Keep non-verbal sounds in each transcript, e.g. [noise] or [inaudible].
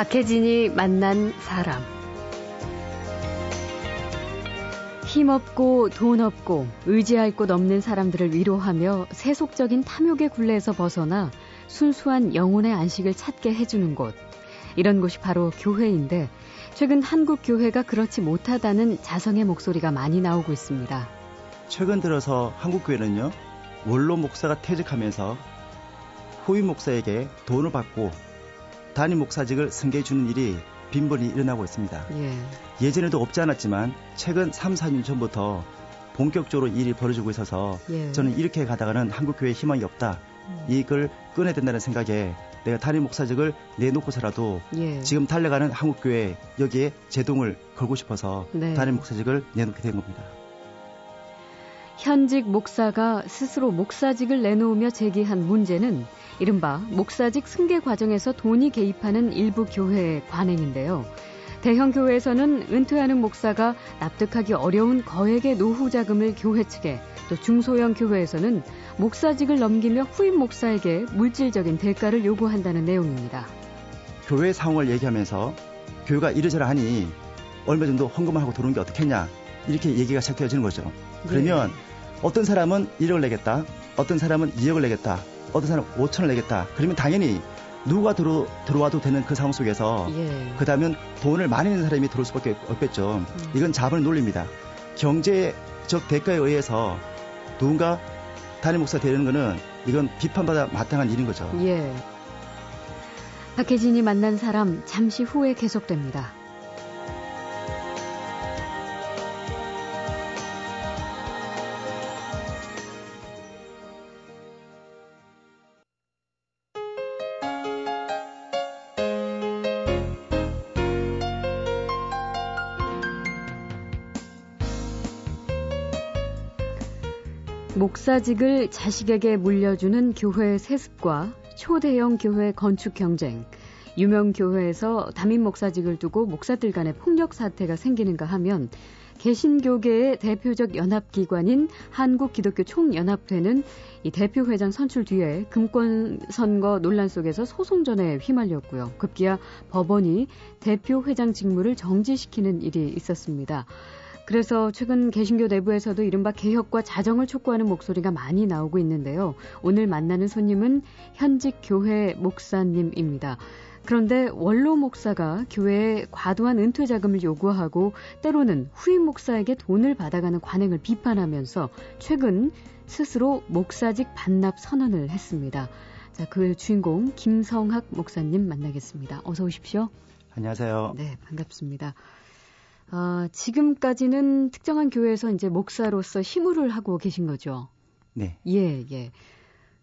박혜진이 만난 사람. 힘없고 돈 없고 의지할 곳 없는 사람들을 위로하며 세속적인 탐욕의 굴레에서 벗어나 순수한 영혼의 안식을 찾게 해주는 곳. 이런 곳이 바로 교회인데 최근 한국 교회가 그렇지 못하다는 자성의 목소리가 많이 나오고 있습니다. 최근 들어서 한국 교회는요 원로 목사가 퇴직하면서 후임 목사에게 돈을 받고 단임 목사직을 승계해 주는 일이 빈번히 일어나고 있습니다. 예. 전에도 없지 않았지만 최근 3, 4년 전부터 본격적으로 일이 벌어지고 있어서 예. 저는 이렇게 가다가는 한국 교회에 희망이 없다. 음. 이익을 끊어야 된다는 생각에 내가 단임 목사직을 내놓고서라도 예. 지금 달려가는 한국 교회 여기에 제동을 걸고 싶어서 네. 단임 목사직을 내놓게 된 겁니다. 현직 목사가 스스로 목사직을 내놓으며 제기한 문제는 이른바 목사직 승계 과정에서 돈이 개입하는 일부 교회의 관행인데요. 대형 교회에서는 은퇴하는 목사가 납득하기 어려운 거액의 노후 자금을 교회 측에 또 중소형 교회에서는 목사직을 넘기며 후임 목사에게 물질적인 대가를 요구한다는 내용입니다. 교회 상황을 얘기하면서 교회가 이러저러 하니 얼마 정도 헌금을 하고 들어오는 게 어떻겠냐 이렇게 얘기가 시작되어지는 거죠. 그러면 네. 어떤 사람은 1억을 내겠다, 어떤 사람은 2억을 내겠다, 어떤 사람은 5천을 내겠다. 그러면 당연히 누가 들어, 들어와도 되는 그 상황 속에서 예. 그 다음은 돈을 많이 내는 사람이 들어올 수밖에 없겠죠. 음. 이건 자본의 논리입니다. 경제적 대가에 의해서 누군가 단임 목사 되는 거는 이건 비판받아 마땅한 일인 거죠. 예. 박혜진이 만난 사람 잠시 후에 계속됩니다. 목사직을 자식에게 물려주는 교회의 세습과 초대형 교회 건축 경쟁, 유명 교회에서 담임 목사직을 두고 목사들 간의 폭력 사태가 생기는가 하면 개신교계의 대표적 연합기관인 한국기독교 총연합회는 이 대표회장 선출 뒤에 금권 선거 논란 속에서 소송전에 휘말렸고요. 급기야 법원이 대표회장 직무를 정지시키는 일이 있었습니다. 그래서 최근 개신교 내부에서도 이른바 개혁과 자정을 촉구하는 목소리가 많이 나오고 있는데요. 오늘 만나는 손님은 현직 교회 목사님입니다. 그런데 원로 목사가 교회에 과도한 은퇴 자금을 요구하고 때로는 후임 목사에게 돈을 받아가는 관행을 비판하면서 최근 스스로 목사직 반납 선언을 했습니다. 자, 그 주인공 김성학 목사님 만나겠습니다. 어서 오십시오. 안녕하세요. 네, 반갑습니다. 아, 지금까지는 특정한 교회에서 이제 목사로서 힘을 하고 계신 거죠. 네. 예, 예.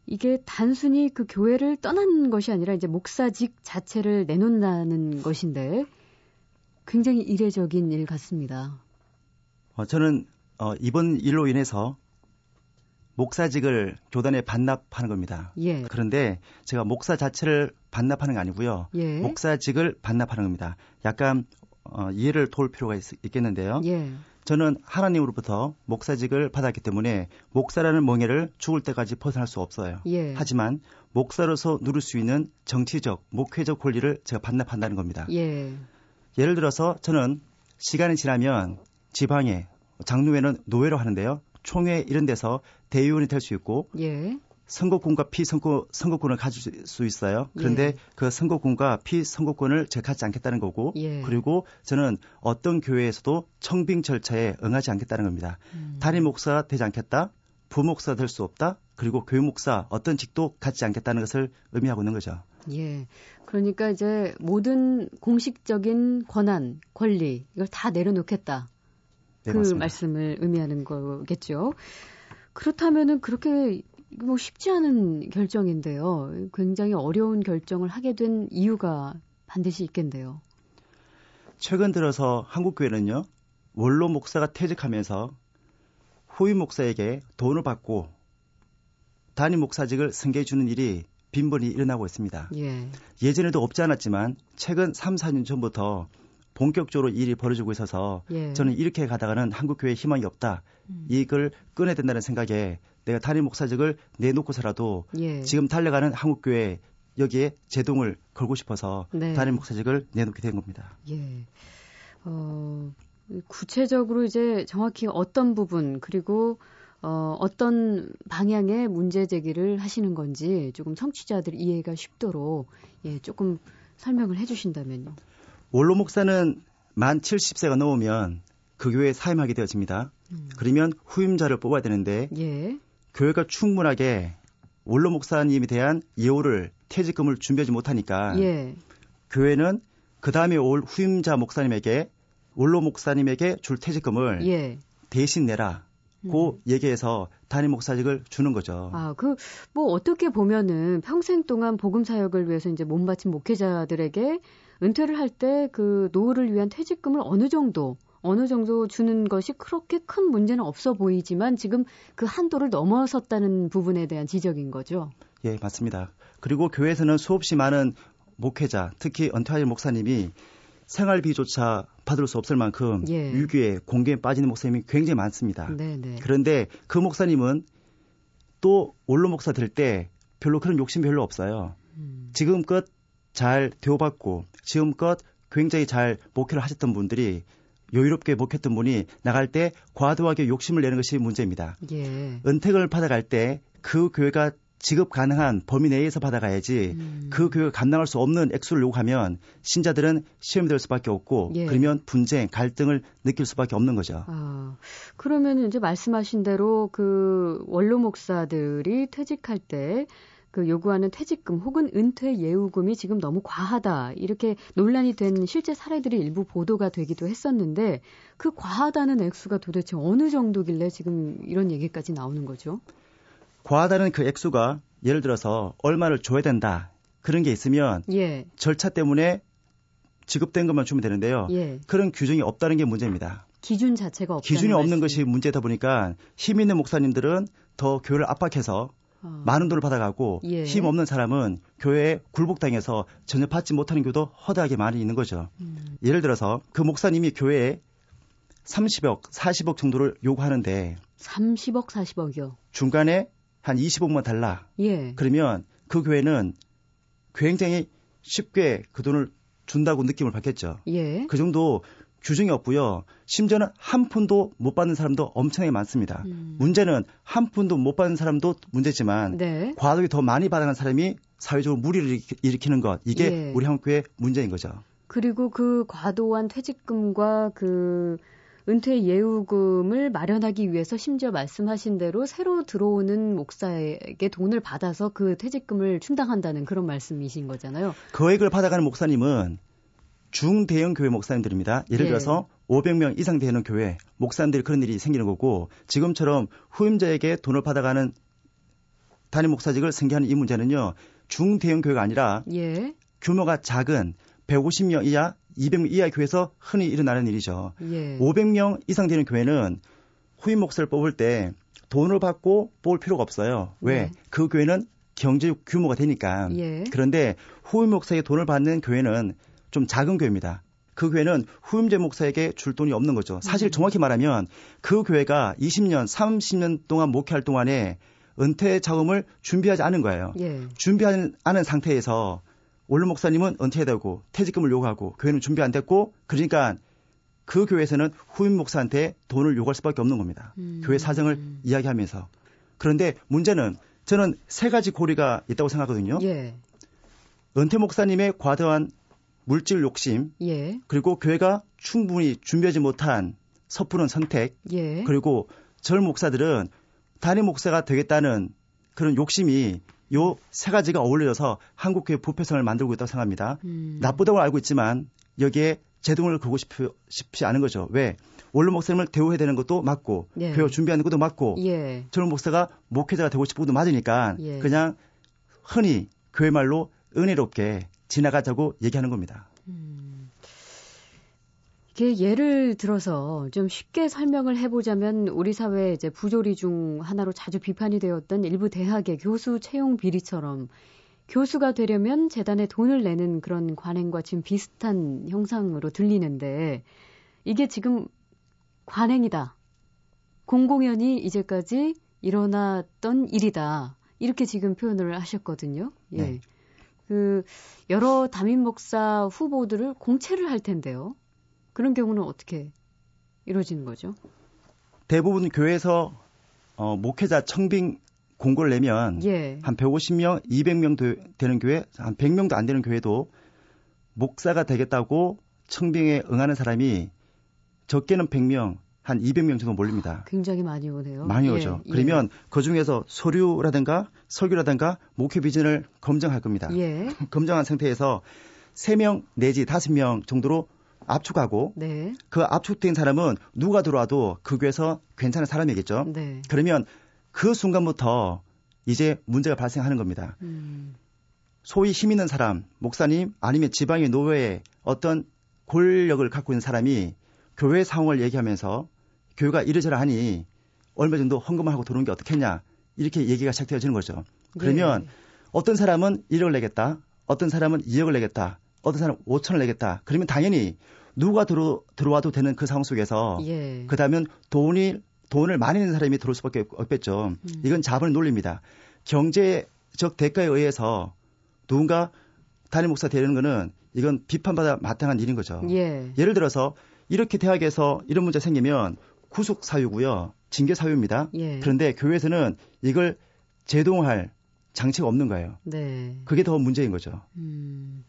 이게 단순히 그 교회를 떠난 것이 아니라 이제 목사직 자체를 내놓는다는 것인데 굉장히 이례적인 일 같습니다. 어, 저는 어, 이번 일로 인해서 목사직을 교단에 반납하는 겁니다. 예. 그런데 제가 목사 자체를 반납하는 게 아니고요. 예. 목사직을 반납하는 겁니다. 약간 어, 이해를 도울 필요가 있, 겠는데요 예. 저는 하나님으로부터 목사직을 받았기 때문에 목사라는 멍해를 죽을 때까지 벗어날 수 없어요. 예. 하지만 목사로서 누릴 수 있는 정치적, 목회적 권리를 제가 반납한다는 겁니다. 예. 예를 들어서 저는 시간이 지나면 지방에 장로회는 노회로 하는데요. 총회 이런 데서 대의원이 될 수 있고 예. 선거권과 피선거 선거권을 가질 수 있어요. 그런데 예. 그 선거권과 피선거권을 제가 갖지 않겠다는 거고 예. 그리고 저는 어떤 교회에서도 청빙 절차에 응하지 않겠다는 겁니다. 음. 단임 목사 되지 않겠다. 부목사 될 수 없다. 그리고 교육 목사 어떤 직도 갖지 않겠다는 것을 의미하고 있는 거죠. 예. 그러니까 이제 모든 공식적인 권한, 권리 이걸 다 내려놓겠다. 네, 그 맞습니다. 말씀을 의미하는 거겠죠. 그렇다면은 그렇게 뭐 쉽지 않은 결정인데요. 굉장히 어려운 결정을 하게 된 이유가 반드시 있겠는데요. 최근 들어서 한국 교회는요. 원로 목사가 퇴직하면서 후임 목사에게 돈을 받고 단임 목사직을 승계해 주는 일이 빈번히 일어나고 있습니다. 예. 예전에도 없지 않았지만 최근 3, 4년 전부터 본격적으로 일이 벌어지고 있어서 예. 저는 이렇게 가다가는 한국 교회에 희망이 없다. 음. 이익을 끊어야 된다는 생각에 내가 단임 목사직을 내놓고서라도 예. 지금 달려가는 한국 교회 여기에 제동을 걸고 싶어서 네. 담임 목사직을 내놓게 된 겁니다. 예. 어, 구체적으로 이제 정확히 어떤 부분 그리고 어, 어떤 방향의 문제 제기를 하시는 건지 조금 청취자들 이해가 쉽도록 예, 조금 설명을 해주신다면요. 원로 목사는 만 70세가 넘으면 그 교회에 사임하게 되어집니다. 음. 그러면 후임자를 뽑아야 되는데 예. 교회가 충분하게 원로 목사님에 대한 예우를 퇴직금을 준비하지 못하니까 예. 교회는 그 다음에 올 후임자 목사님에게 원로 목사님에게 줄 퇴직금을 예. 대신 내라. 고 음. 얘기해서 담임 목사직을 주는 거죠. 아, 그, 뭐, 어떻게 보면은 평생 동안 복음 사역을 위해서 이제 몸 바친 목회자들에게 은퇴를 할 때 그 노후를 위한 퇴직금을 어느 정도 어느 정도 주는 것이 그렇게 큰 문제는 없어 보이지만 지금 그 한도를 넘어섰다는 부분에 대한 지적인 거죠. 예, 맞습니다. 그리고 교회에서는 수없이 많은 목회자, 특히 은퇴할 목사님이 생활비조차 받을 수 없을 만큼 예. 위기에 공개에 빠지는 목사님이 굉장히 많습니다. 네네. 네. 그런데 그 목사님은 또 원로 목사 될 때 별로 그런 욕심 별로 없어요. 음. 지금껏 잘 대우받고 지금껏 굉장히 잘 목회를 하셨던 분들이 여유롭게 목했던 분이 나갈 때 과도하게 욕심을 내는 것이 문제입니다. 예. 은퇴를 받아갈 때 그 교회가 지급 가능한 범위 내에서 받아가야지 음. 그 교회가 감당할 수 없는 액수를 요구하면 신자들은 시험이 될 수밖에 없고 예. 그러면 분쟁, 갈등을 느낄 수밖에 없는 거죠. 아, 그러면 이제 말씀하신 대로 그 원로 목사들이 퇴직할 때 그 요구하는 퇴직금 혹은 은퇴 예우금이 지금 너무 과하다 이렇게 논란이 된 실제 사례들이 일부 보도가 되기도 했었는데 그 과하다는 액수가 도대체 어느 정도길래 지금 이런 얘기까지 나오는 거죠? 과하다는 그 액수가 예를 들어서 얼마를 줘야 된다 그런 게 있으면 예. 절차 때문에 지급된 것만 주면 되는데요. 예. 그런 규정이 없다는 게 문제입니다. 기준 자체가 없다. 기준이 없는 말씀. 것이 문제다 보니까 힘 있는 목사님들은 더 교회를 압박해서 어. 많은 돈을 받아가고 예. 힘 없는 사람은 교회에 굴복당해서 전혀 받지 못하는 경우도 허다하게 많이 있는 거죠. 음. 예를 들어서 그 목사님이 교회에 30억, 40억 정도를 요구하는데 30억, 40억이요. 중간에 한 20억만 달라. 예. 그러면 그 교회는 굉장히 쉽게 그 돈을 준다고 느낌을 받겠죠. 예. 그 정도 규정이 없고요. 심지어는 한 푼도 못 받는 사람도 엄청나게 많습니다. 음. 문제는 한 푼도 못 받는 사람도 문제지만 네. 과도히 더 많이 받아간 사람이 사회적으로 무리를 일으키는 것 이게 예. 우리 한국의 문제인 거죠. 그리고 그 과도한 퇴직금과 그 은퇴 예우금을 마련하기 위해서 심지어 말씀하신 대로 새로 들어오는 목사에게 돈을 받아서 그 퇴직금을 충당한다는 그런 말씀이신 거잖아요. 거액을 받아가는 목사님은 중대형 교회 목사님들입니다. 예를 예. 들어서 500명 이상 되는 교회 목사님들이 그런 일이 생기는 거고 지금처럼 후임자에게 돈을 받아가는 단임 목사직을 승계하는 이 문제는요 중대형 교회가 아니라 예. 규모가 작은 150명 이하, 200명 이하 교회에서 흔히 일어나는 일이죠. 예. 500명 이상 되는 교회는 후임 목사를 뽑을 때 돈을 받고 뽑을 필요가 없어요. 왜? 네. 그 교회는 경제 규모가 되니까. 예. 그런데 후임 목사에게 돈을 받는 교회는 좀 작은 교회입니다. 그 교회는 후임제 목사에게 줄 돈이 없는 거죠. 사실 음. 정확히 말하면 그 교회가 20년, 30년 동안 목회할 동안에 은퇴 자금을 준비하지 않은 거예요. 예. 준비하지 않은 상태에서 원로 목사님은 은퇴되고 퇴직금을 요구하고 교회는 준비 안 됐고 그러니까 그 교회에서는 후임 목사한테 돈을 요구할 수밖에 없는 겁니다. 음. 교회 사정을 이야기하면서. 그런데 문제는 저는 세 가지 고리가 있다고 생각하거든요. 예. 은퇴 목사님의 과도한 물질 욕심, 예. 그리고 교회가 충분히 준비하지 못한 섣부른 선택, 예. 그리고 절 목사들은 단임 목사가 되겠다는 그런 욕심이 요 세 가지가 어울려서 한국교회 부패성을 만들고 있다고 생각합니다. 음. 나쁘다고 알고 있지만 여기에 제동을 걸고 싶지 싶 않은 거죠. 왜? 원로 목사님을 대우해야 되는 것도 맞고 예. 교회 준비하는 것도 맞고 예. 젊은 목사가 목회자가 되고 싶은 것도 맞으니까 예. 그냥 흔히 교회 말로 은혜롭게 지나가자고 얘기하는 겁니다. 음. 이게 예를 들어서 좀 쉽게 설명을 해보자면 우리 사회 이제 부조리 중 하나로 자주 비판이 되었던 일부 대학의 교수 채용 비리처럼 교수가 되려면 재단에 돈을 내는 그런 관행과 지금 비슷한 형상으로 들리는데 이게 지금 관행이다. 공공연히 이제까지 일어났던 일이다. 이렇게 지금 표현을 하셨거든요. 예. 네. 그 여러 담임 목사 후보들을 공채를 할 텐데요. 그런 경우는 어떻게 이루어지는 거죠? 대부분 교회에서 어, 목회자 청빙 공고를 내면 예. 한 150명, 200명 되는 교회, 한 100명도 안 되는 교회도 목사가 되겠다고 청빙에 응하는 사람이 적게는 100명, 한 200명 정도 몰립니다. 굉장히 많이 오네요. 많이 오죠. 예, 그러면 예. 그 중에서 서류라든가 설교라든가 목회 비전을 검증할 겁니다. 예. [laughs] 검증한 상태에서 3명 내지 5명 정도로 압축하고 네. 그 압축된 사람은 누가 들어와도 그 교회에서 괜찮은 사람이겠죠. 네. 그러면 그 순간부터 이제 문제가 발생하는 겁니다. 음. 소위 힘 있는 사람, 목사님 아니면 지방의 노회에 어떤 권력을 갖고 있는 사람이 교회 상황을 얘기하면서 교회가 이러저러 하니 얼마 정도 헌금을 하고 들어오는 게 어떻겠냐 이렇게 얘기가 시작되어지는 거죠. 그러면 네. 어떤 사람은 1억을 내겠다, 어떤 사람은 2억을 내겠다, 어떤 사람은 5천을 내겠다. 그러면 당연히 누가 들어, 들어와도 되는 그 상황 속에서 예. 그다음에 돈이 돈을 많이 내는 사람이 들어올 수밖에 없겠죠. 음. 이건 자본의 논리입니다. 경제적 대가에 의해서 누군가 단임 목사 되는 거는 이건 비판받아 마땅한 일인 거죠. 예. 예를 들어서 이렇게 대학에서 이런 문제 생기면 구속 사유고요. 징계 사유입니다. 예. 그런데 교회에서는 이걸 제동할 장치가 없는 거예요. 네. 그게 더 문제인 거죠. 음.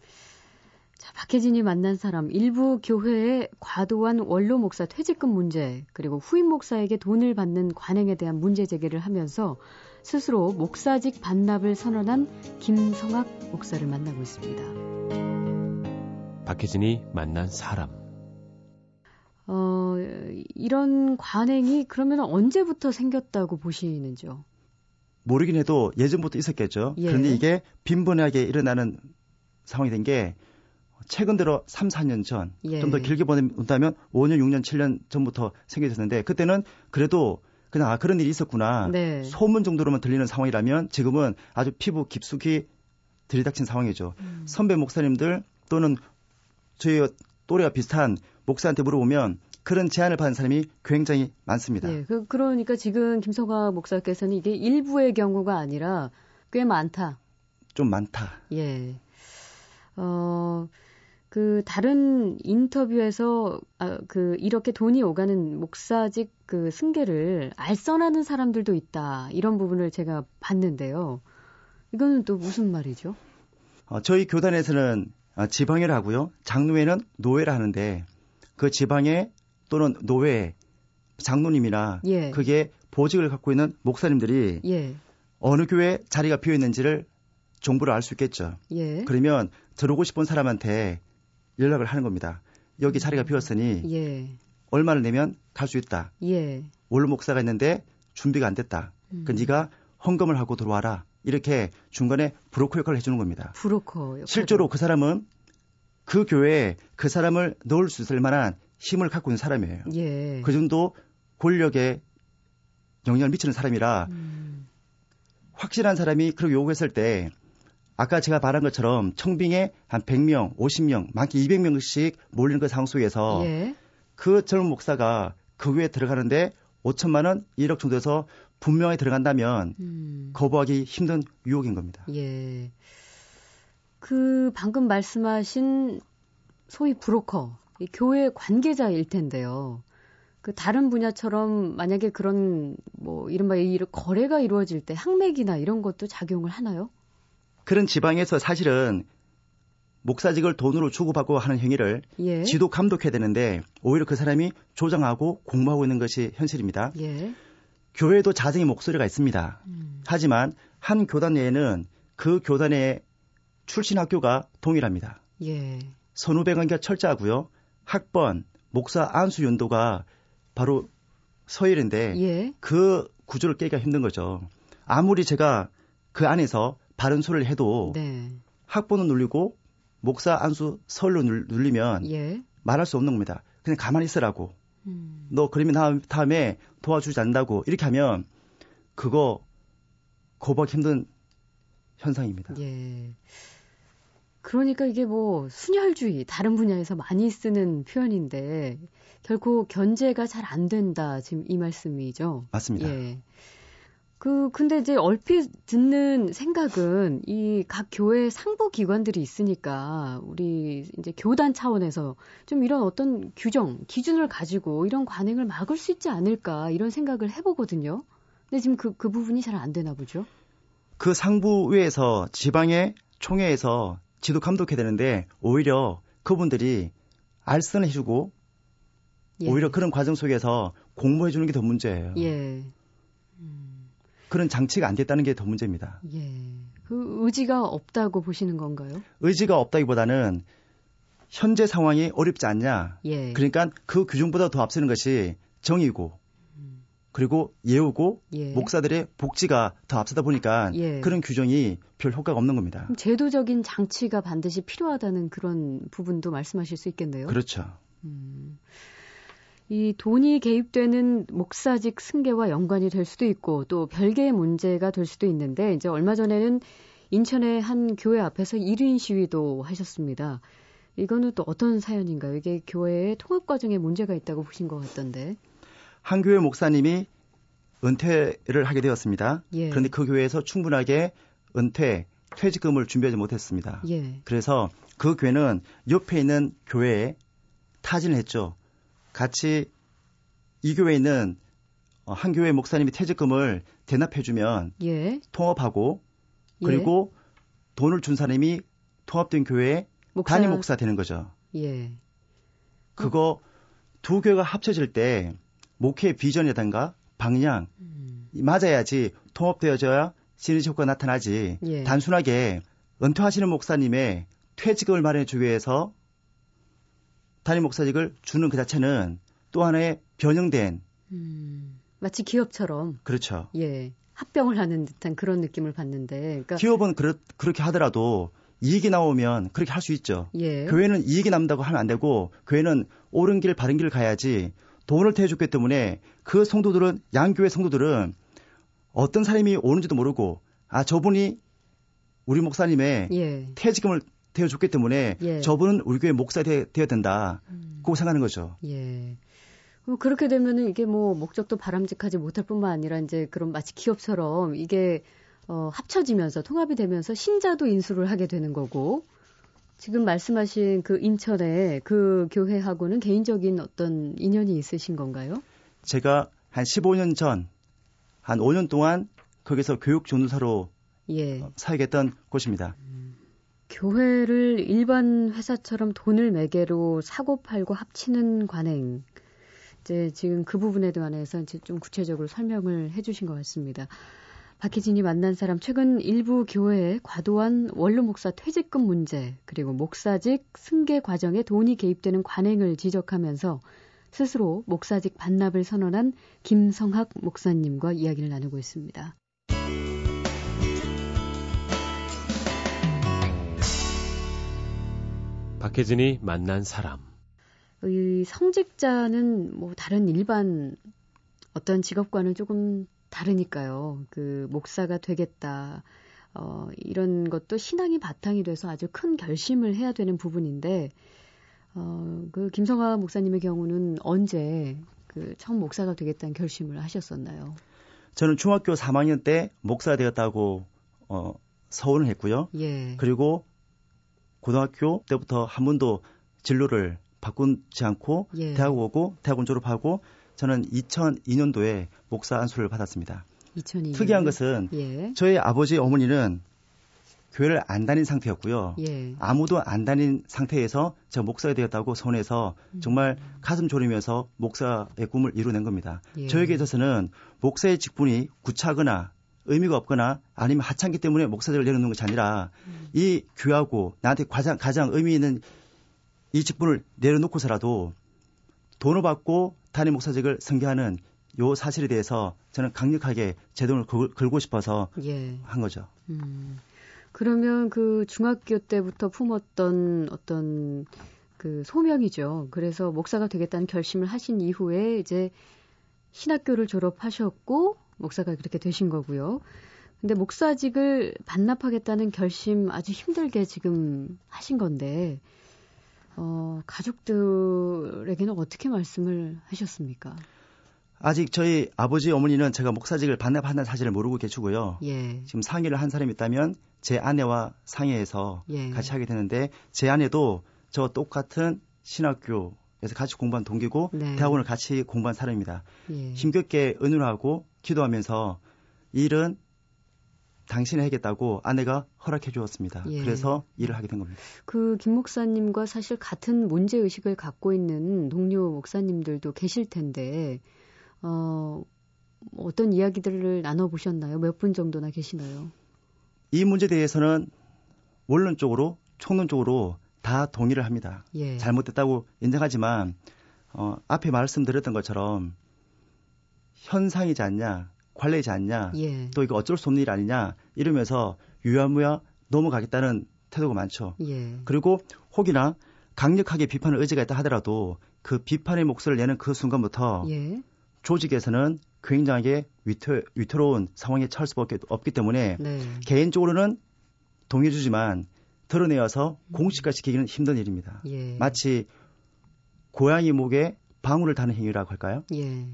자, 박혜진이 만난 사람 일부 교회의 과도한 원로 목사 퇴직금 문제 그리고 후임 목사에게 돈을 받는 관행에 대한 문제 제기를 하면서 스스로 목사직 반납을 선언한 김성학 목사를 만나고 있습니다. 박혜진이 만난 사람 어, 이런 관행이 그러면 언제부터 생겼다고 보시는지요? 모르긴 해도 예전부터 있었겠죠. 예. 그런데 이게 빈번하게 일어나는 상황이 된 게 최근 들어 3, 4년 전, 예. 좀더 길게 본다면 5년, 6년, 7년 전부터 생겨졌는데 그때는 그래도 그냥 아 그런 일이 있었구나 네. 소문 정도로만 들리는 상황이라면 지금은 아주 피부 깊숙이 들이닥친 상황이죠. 음. 선배 목사님들 또는 저희 또래와 비슷한 목사한테 물어보면 그런 제안을 받은 사람이 굉장히 많습니다. 네, 그, 그러니까 지금 김성화 목사께서는 이게 일부의 경우가 아니라 꽤 많다. 좀 많다. 예. 어, 그 다른 인터뷰에서 아, 그 이렇게 돈이 오가는 목사직 그 승계를 알선하는 사람들도 있다. 이런 부분을 제가 봤는데요. 이거는 또 무슨 말이죠? 어, 저희 교단에서는 아, 지방회를 하고요. 장로회는 노회를 하는데 그 지방에 또는 노회 장로님이나 예. 그게 보직을 갖고 있는 목사님들이 예. 어느 교회 자리가 비어 있는지를 정보를 알 수 있겠죠. 예. 그러면 들어오고 싶은 사람한테 연락을 하는 겁니다. 여기 자리가 비었으니 예. 얼마를 내면 갈 수 있다. 예. 원로 목사가 있는데 준비가 안 됐다. 음. 그 네가 헌금을 하고 들어와라. 이렇게 중간에 브로커 역할을 해주는 겁니다. 브로커 역할. 실제로 그 사람은 그 교회에 그 사람을 넣을 수 있을 만한 힘을 갖고 있는 사람이에요. 예. 그 정도 권력에 영향을 미치는 사람이라 음. 확실한 사람이 그렇게 요구했을 때 아까 제가 말한 것처럼 청빙에 한 100명, 50명, 많게 200명씩 몰리는 그 상황 속에서 예. 그 젊은 목사가 그 교회에 들어가는데 5천만 원, 1억 정도에서 분명히 들어간다면 음. 거부하기 힘든 유혹인 겁니다. 예. 그 방금 말씀하신 소위 브로커, 교회 관계자일 텐데요. 그 다른 분야처럼 만약에 그런 뭐 이른바 이 거래가 이루어질 때 항맥이나 이런 것도 작용을 하나요? 그런 지방에서 사실은 목사직을 돈으로 주고받고 하는 행위를 예. 지도 감독해야 되는데 오히려 그 사람이 조장하고 공모하고 있는 것이 현실입니다. 예. 교회에도 자정의 목소리가 있습니다. 음. 하지만 한 교단 내에는 그 교단의 출신 학교가 동일합니다. 예. 선후배 관계가 철저하고요. 학번, 목사 안수 연도가 바로 서열인데 예. 그 구조를 깨기가 힘든 거죠. 아무리 제가 그 안에서 바른 소리를 해도 네. 학번은 눌리고 목사 안수 서열로 눌리면 예. 말할 수 없는 겁니다. 그냥 가만히 있으라고. 음. 너 그러면 다음에 도와주지 않는다고 이렇게 하면 그거 거부하기 힘든 현상입니다. 예. 그러니까 이게 뭐 순혈주의 다른 분야에서 많이 쓰는 표현인데 결코 견제가 잘 안 된다 지금 이 말씀이죠. 맞습니다. 예. 그 근데 이제 얼핏 듣는 생각은 이 각 교회 상부 기관들이 있으니까 우리 이제 교단 차원에서 좀 이런 어떤 규정, 기준을 가지고 이런 관행을 막을 수 있지 않을까 이런 생각을 해보거든요. 근데 지금 그, 그 부분이 잘 안 되나 보죠. 그 상부위에서 지방의 총회에서 지도 감독해야 되는데 오히려 그분들이 알선을 해주고 예. 오히려 그런 과정 속에서 공모해 주는 게 더 문제예요. 예. 음. 그런 장치가 안 됐다는 게 더 문제입니다. 예. 그 의지가 없다고 보시는 건가요? 의지가 없다기보다는 현재 상황이 어렵지 않냐. 예. 그러니까 그 규정보다 더 앞서는 것이 정의고 그리고 예우고 예. 목사들의 복지가 더 앞서다 보니까 예. 그런 규정이 별 효과가 없는 겁니다. 제도적인 장치가 반드시 필요하다는 그런 부분도 말씀하실 수 있겠네요. 그렇죠. 음. 이 돈이 개입되는 목사직 승계와 연관이 될 수도 있고 또 별개의 문제가 될 수도 있는데 이제 얼마 전에는 인천의 한 교회 앞에서 1인 시위도 하셨습니다. 이거는 또 어떤 사연인가요? 이게 교회의 통합 과정에 문제가 있다고 보신 것 같던데. 한 교회 목사님이 은퇴를 하게 되었습니다. 예. 그런데 그 교회에서 충분하게 은퇴, 퇴직금을 준비하지 못했습니다. 예. 그래서 그 교회는 옆에 있는 교회에 타진을 했죠. 같이 이 교회에 있는 어, 한 교회 목사님이 퇴직금을 대납해주면 예. 통합하고 예. 그리고 돈을 준 사람이 통합된 교회에 목사... 단임 목사 되는 거죠. 예. 그거 두 교회가 합쳐질 때 목회 비전이라든가 방향 음. 맞아야지 통합되어져야 시너지 효과가 나타나지 예. 단순하게 은퇴하시는 목사님의 퇴직을 마련해 주기 위해서 단임 목사직을 주는 그 자체는 또 하나의 변형된 음. 마치 기업처럼 그렇죠. 예. 합병을 하는 듯한 그런 느낌을 받는데 그러니까 기업은 그렇, 그렇게 하더라도 이익이 나오면 그렇게 할 수 있죠. 예. 교회는 이익이 남다고 하면 안 되고 교회는 옳은 길 바른 길을 가야지 돈을 대줬기 때문에 그 성도들은 양교회 성도들은 어떤 사람이 오는지도 모르고 아 저분이 우리 목사님의 예. 퇴직금을 대어줬기 때문에 예. 저분은 우리 교회 목사 되어야 된다. 음. 고 생각하는 거죠. 예. 그렇게 되면은 이게 뭐 목적도 바람직하지 못할 뿐만 아니라 이제 그런 마치 기업처럼 이게 어, 합쳐지면서 통합이 되면서 신자도 인수를 하게 되는 거고 지금 말씀하신 그 인천의 그 교회하고는 개인적인 어떤 인연이 있으신 건가요? 제가 한 15년 전, 한 5년 동안 거기서 교육 전도사로 예. 어, 사역했던 곳입니다. 음, 교회를 일반 회사처럼 돈을 매개로 사고 팔고 합치는 관행. 이제 지금 그 부분에 대해서 이제 좀 구체적으로 설명을 해주신 것 같습니다. 박희진이 만난 사람 최근 일부 교회의 과도한 원로 목사 퇴직금 문제 그리고 목사직 승계 과정에 돈이 개입되는 관행을 지적하면서 스스로 목사직 반납을 선언한 김성학 목사님과 이야기를 나누고 있습니다. 박혜진이 만난 사람. 이 성직자는 뭐 다른 일반 어떤 직업과는 조금 다르니까요. 그 목사가 되겠다. 어, 이런 것도 신앙이 바탕이 돼서 아주 큰 결심을 해야 되는 부분인데, 어, 그 김성아 목사님의 경우는 언제 그 처음 목사가 되겠다는 결심을 하셨었나요? 저는 중학교 3학년 때 목사가 되었다고 어, 서원을 했고요. 예. 그리고 고등학교 때부터 한 번도 진로를 바꾸지 않고 예. 대학 오고 대학원 졸업하고 저는 2002년도에 목사 안수를 받았습니다. 2002년. 특이한 것은 예. 저희 아버지 어머니는 교회를 안 다닌 상태였고요. 예. 아무도 안 다닌 상태에서 제가 목사가 되었다고 손에서 음. 정말 가슴 졸이면서 목사의 꿈을 이루어낸 겁니다. 예. 저에게 있어서는 목사의 직분이 구차하거나 의미가 없거나 아니면 하찮기 때문에 목사직을 내려놓는 것이 아니라 음. 이 귀하고 나한테 가장, 가장 의미 있는 이 직분을 내려놓고서라도 돈을 받고 단임 목사직을 승계하는 요 사실에 대해서 저는 강력하게 제동을 걸고 싶어서 예. 한 거죠. 음. 그러면 그 중학교 때부터 품었던 어떤 그 소명이죠. 그래서 목사가 되겠다는 결심을 하신 이후에 이제 신학교를 졸업하셨고 목사가 그렇게 되신 거고요. 근데 목사직을 반납하겠다는 결심 아주 힘들게 지금 하신 건데 어, 가족들에게는 어떻게 말씀을 하셨습니까? 아직 저희 아버지 어머니는 제가 목사직을 반납한다는 사실을 모르고 계시고요. 예. 지금 상의를 한 사람이 있다면 제 아내와 상의해서 예. 같이 하게 되는데 제 아내도 저 똑같은 신학교에서 같이 공부한 동기고 네. 대학원을 같이 공부한 사람입니다. 예. 힘겹게 은은하고 기도하면서 일은 당신이 하겠다고 아내가 허락해 주었습니다. 예. 그래서 일을 하게 된 겁니다. 그 김 목사님과 사실 같은 문제 의식을 갖고 있는 동료 목사님들도 계실 텐데 어 어떤 이야기들을 나눠 보셨나요? 몇 분 정도나 계시나요? 이 문제에 대해서는 원론적으로 총론적으로 다 동의를 합니다. 예. 잘못됐다고 인정하지만 어, 앞에 말씀드렸던 것처럼 현상이지 않냐, 관례이지 않냐, 예. 또 이거 어쩔 수 없는 일 아니냐 이러면서 유야무야 넘어가겠다는 태도가 많죠. 예. 그리고 혹이나 강력하게 비판을 의지가 있다 하더라도 그 비판의 목소리를 내는 그 순간부터 예. 조직에서는 굉장하게 위태, 위태로운 상황에 처할 수밖에 없기 때문에 네. 개인적으로는 동의해주지만 드러내어서 음. 공식화 시키기는 힘든 일입니다. 예. 마치 고양이 목에 방울을 다는 행위라고 할까요? 예.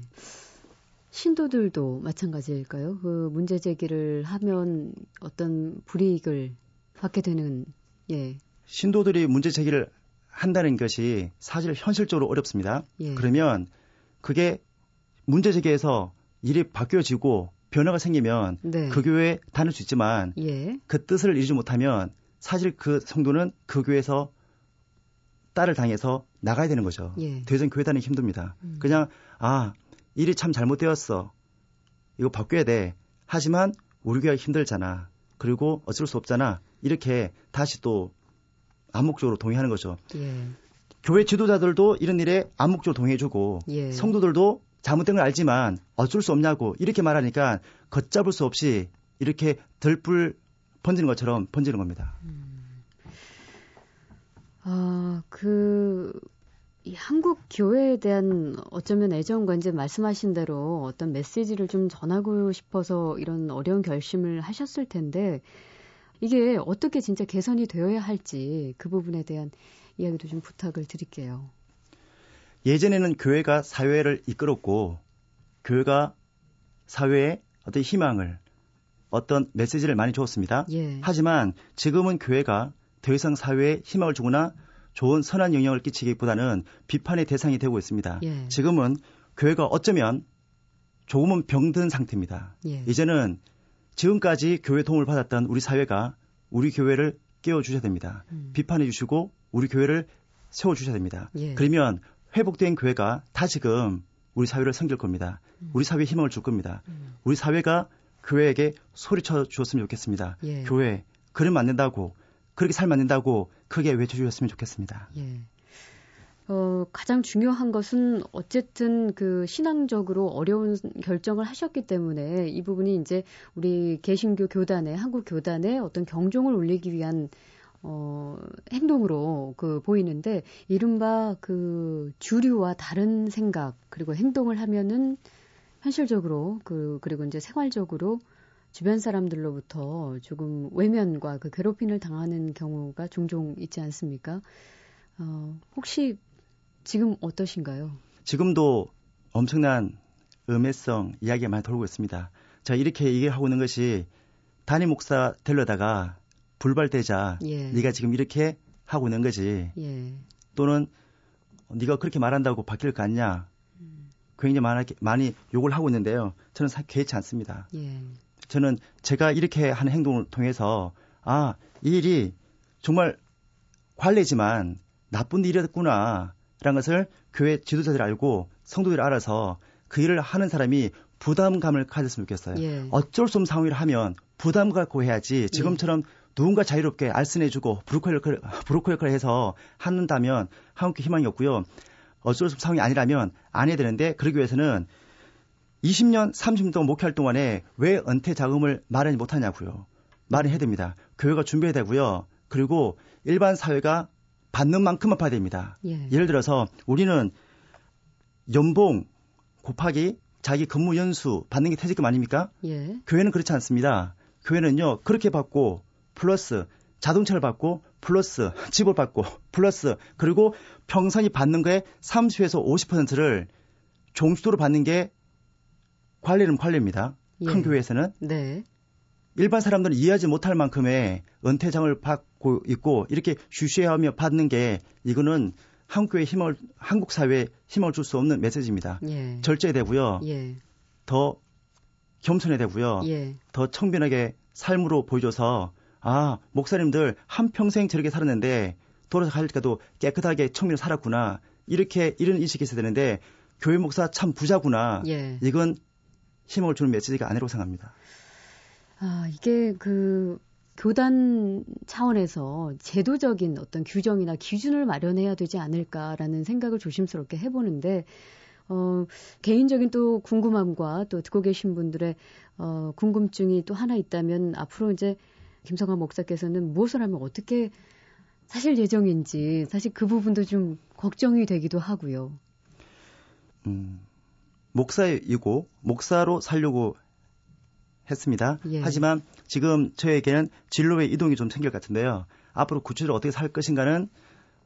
신도들도 마찬가지일까요? 그 문제 제기를 하면 어떤 불이익을 받게 되는 예. 신도들이 문제 제기를 한다는 것이 사실 현실적으로 어렵습니다. 예. 그러면 그게 문제 제기에서 일이 바뀌어지고 변화가 생기면 네. 그 교회에 다닐 수 있지만 예. 그 뜻을 이루지 못하면 사실 그 성도는 그 교회에서 딸을 당해서 나가야 되는 거죠. 예. 더 이상 교회 다니기 힘듭니다. 음. 그냥 아 일이 참 잘못되었어. 이거 바뀌어야 돼. 하지만 우리 교회가 힘들잖아. 그리고 어쩔 수 없잖아. 이렇게 다시 또 암묵적으로 동의하는 거죠. 예. 교회 지도자들도 이런 일에 암묵적으로 동의해주고 예. 성도들도 잘못된 걸 알지만 어쩔 수 없냐고 이렇게 말하니까 걷잡을 수 없이 이렇게 들불 번지는 것처럼 번지는 겁니다. 음. 아, 그, 이 한국 교회에 대한 어쩌면 애정과 이제 말씀하신 대로 어떤 메시지를 좀 전하고 싶어서 이런 어려운 결심을 하셨을 텐데 이게 어떻게 진짜 개선이 되어야 할지 그 부분에 대한 이야기도 좀 부탁을 드릴게요. 예전에는 교회가 사회를 이끌었고 교회가 사회에 어떤 희망을 어떤 메시지를 많이 주었습니다. 예. 하지만 지금은 교회가 더 이상 사회에 희망을 주거나 좋은 선한 영향을 끼치기보다는 비판의 대상이 되고 있습니다. 예. 지금은 교회가 어쩌면 조금은 병든 상태입니다. 예. 이제는 지금까지 교회 도움을 받았던 우리 사회가 우리 교회를 깨워 주셔야 됩니다. 음. 비판해 주시고 우리 교회를 세워 주셔야 됩니다. 예. 그러면 회복된 교회가 다시금 우리 사회를 섬길 겁니다. 음. 우리 사회에 희망을 줄 겁니다. 음. 우리 사회가 교회에게 소리쳐 주었으면 좋겠습니다. 예. 교회 그러면 안 된다고 그렇게 살면 안 된다고 크게 외쳐주셨으면 좋겠습니다. 예. 어, 가장 중요한 것은 어쨌든 그 신앙적으로 어려운 결정을 하셨기 때문에 이 부분이 이제 우리 개신교 교단에 한국 교단에 어떤 경종을 울리기 위한 어, 행동으로 그 보이는데 이른바 그 주류와 다른 생각 그리고 행동을 하면은 현실적으로 그 그리고 이제 생활적으로 주변 사람들로부터 조금 외면과 그 괴롭힘을 당하는 경우가 종종 있지 않습니까? 어, 혹시 지금 어떠신가요? 지금도 엄청난 음해성 이야기가 많이 돌고 있습니다. 자 이렇게 얘기하고 있는 것이 단임 목사 되려다가 불발되자 예. 네가 지금 이렇게 하고 있는 거지. 예. 또는 네가 그렇게 말한다고 바뀔 거 아니냐. 음. 굉장히 많이, 많이 욕을 하고 있는데요. 저는 개의치 않습니다. 예. 저는 제가 이렇게 하는 행동을 통해서 아, 이 일이 정말 관례지만 나쁜 일이었구나. 라는 것을 교회 지도자들이 알고 성도들이 알아서 그 일을 하는 사람이 부담감을 가졌으면 좋겠어요. 예. 어쩔 수 없는 상황을 하면 부담 갖고 해야지 지금처럼 예. 누군가 자유롭게 알선해주고 브로커 역할을, [laughs] 브로커 역할을 해서 한다면 한국교 희망이 없고요. 어쩔 수 없는 상황이 아니라면 안 해야 되는데 그러기 위해서는 20년, 30년 동안 목회할 동안에 왜 은퇴 자금을 마련이 못하냐고요. 마련해야 됩니다. 교회가 준비해야 되고요. 그리고 일반 사회가 받는 만큼만 봐야 됩니다. 예. 예를 들어서 우리는 연봉 곱하기 자기 근무 연수 받는 게 퇴직금 아닙니까? 예. 교회는 그렇지 않습니다. 교회는요 그렇게 받고 플러스 자동차를 받고 플러스 집을 받고 플러스 그리고 평선이 받는 거에 30에서 50%를 종수도로 받는 게 관리는 관리입니다. 예. 큰 교회에서는. 네. 일반 사람들은 이해하지 못할 만큼의 은퇴장을 받고 있고 이렇게 쉬쉬하며 받는 게 이거는 한국 교회 힘을 한국 사회에 힘을 줄 수 없는 메시지입니다. 예. 절제되고요. 예. 더 겸손해야 되고요. 예. 더 청빈하게 삶으로 보여줘서 아 목사님들 한 평생 저렇게 살았는데 돌아서 갈 때도 깨끗하게 청민을 살았구나 이렇게 이런 인식이 있어야 되는데 교회 목사 참 부자구나 예. 이건 힘을 주는 메시지가 아니라고 생각합니다. 아 이게 그 교단 차원에서 제도적인 어떤 규정이나 기준을 마련해야 되지 않을까라는 생각을 조심스럽게 해보는데 어, 개인적인 또 궁금함과 또 듣고 계신 분들의 어, 궁금증이 또 하나 있다면 앞으로 이제 김성환 목사께서는 무엇을 하면 어떻게 사실 예정인지 사실 그 부분도 좀 걱정이 되기도 하고요. 음, 목사이고 목사로 살려고 했습니다. 예. 하지만 지금 저에게는 진로의 이동이 좀 생길 것 같은데요. 앞으로 구체적으로 어떻게 살 것인가는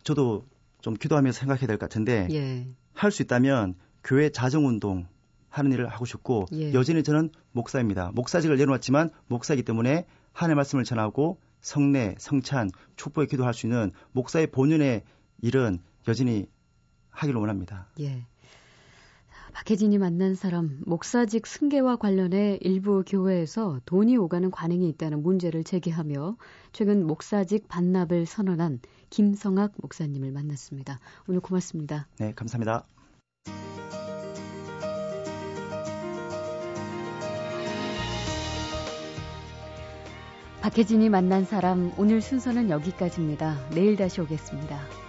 저도 좀 기도하면서 생각해야 될 것 같은데 예. 할수 있다면 교회 자정운동 하는 일을 하고 싶고 예. 여전히 저는 목사입니다. 목사직을 내놓았지만 목사이기 때문에 하나의 말씀을 전하고 성례, 성찬, 촉보에 기도할 수 있는 목사의 본연의 일은 여전히 하기를 원합니다. 예. 박혜진이 만난 사람 목사직 승계와 관련해 일부 교회에서 돈이 오가는 관행이 있다는 문제를 제기하며 최근 목사직 반납을 선언한 김성학 목사님을 만났습니다. 오늘 고맙습니다. 네, 감사합니다. 박혜진이 만난 사람 오늘 순서는 여기까지입니다. 내일 다시 오겠습니다.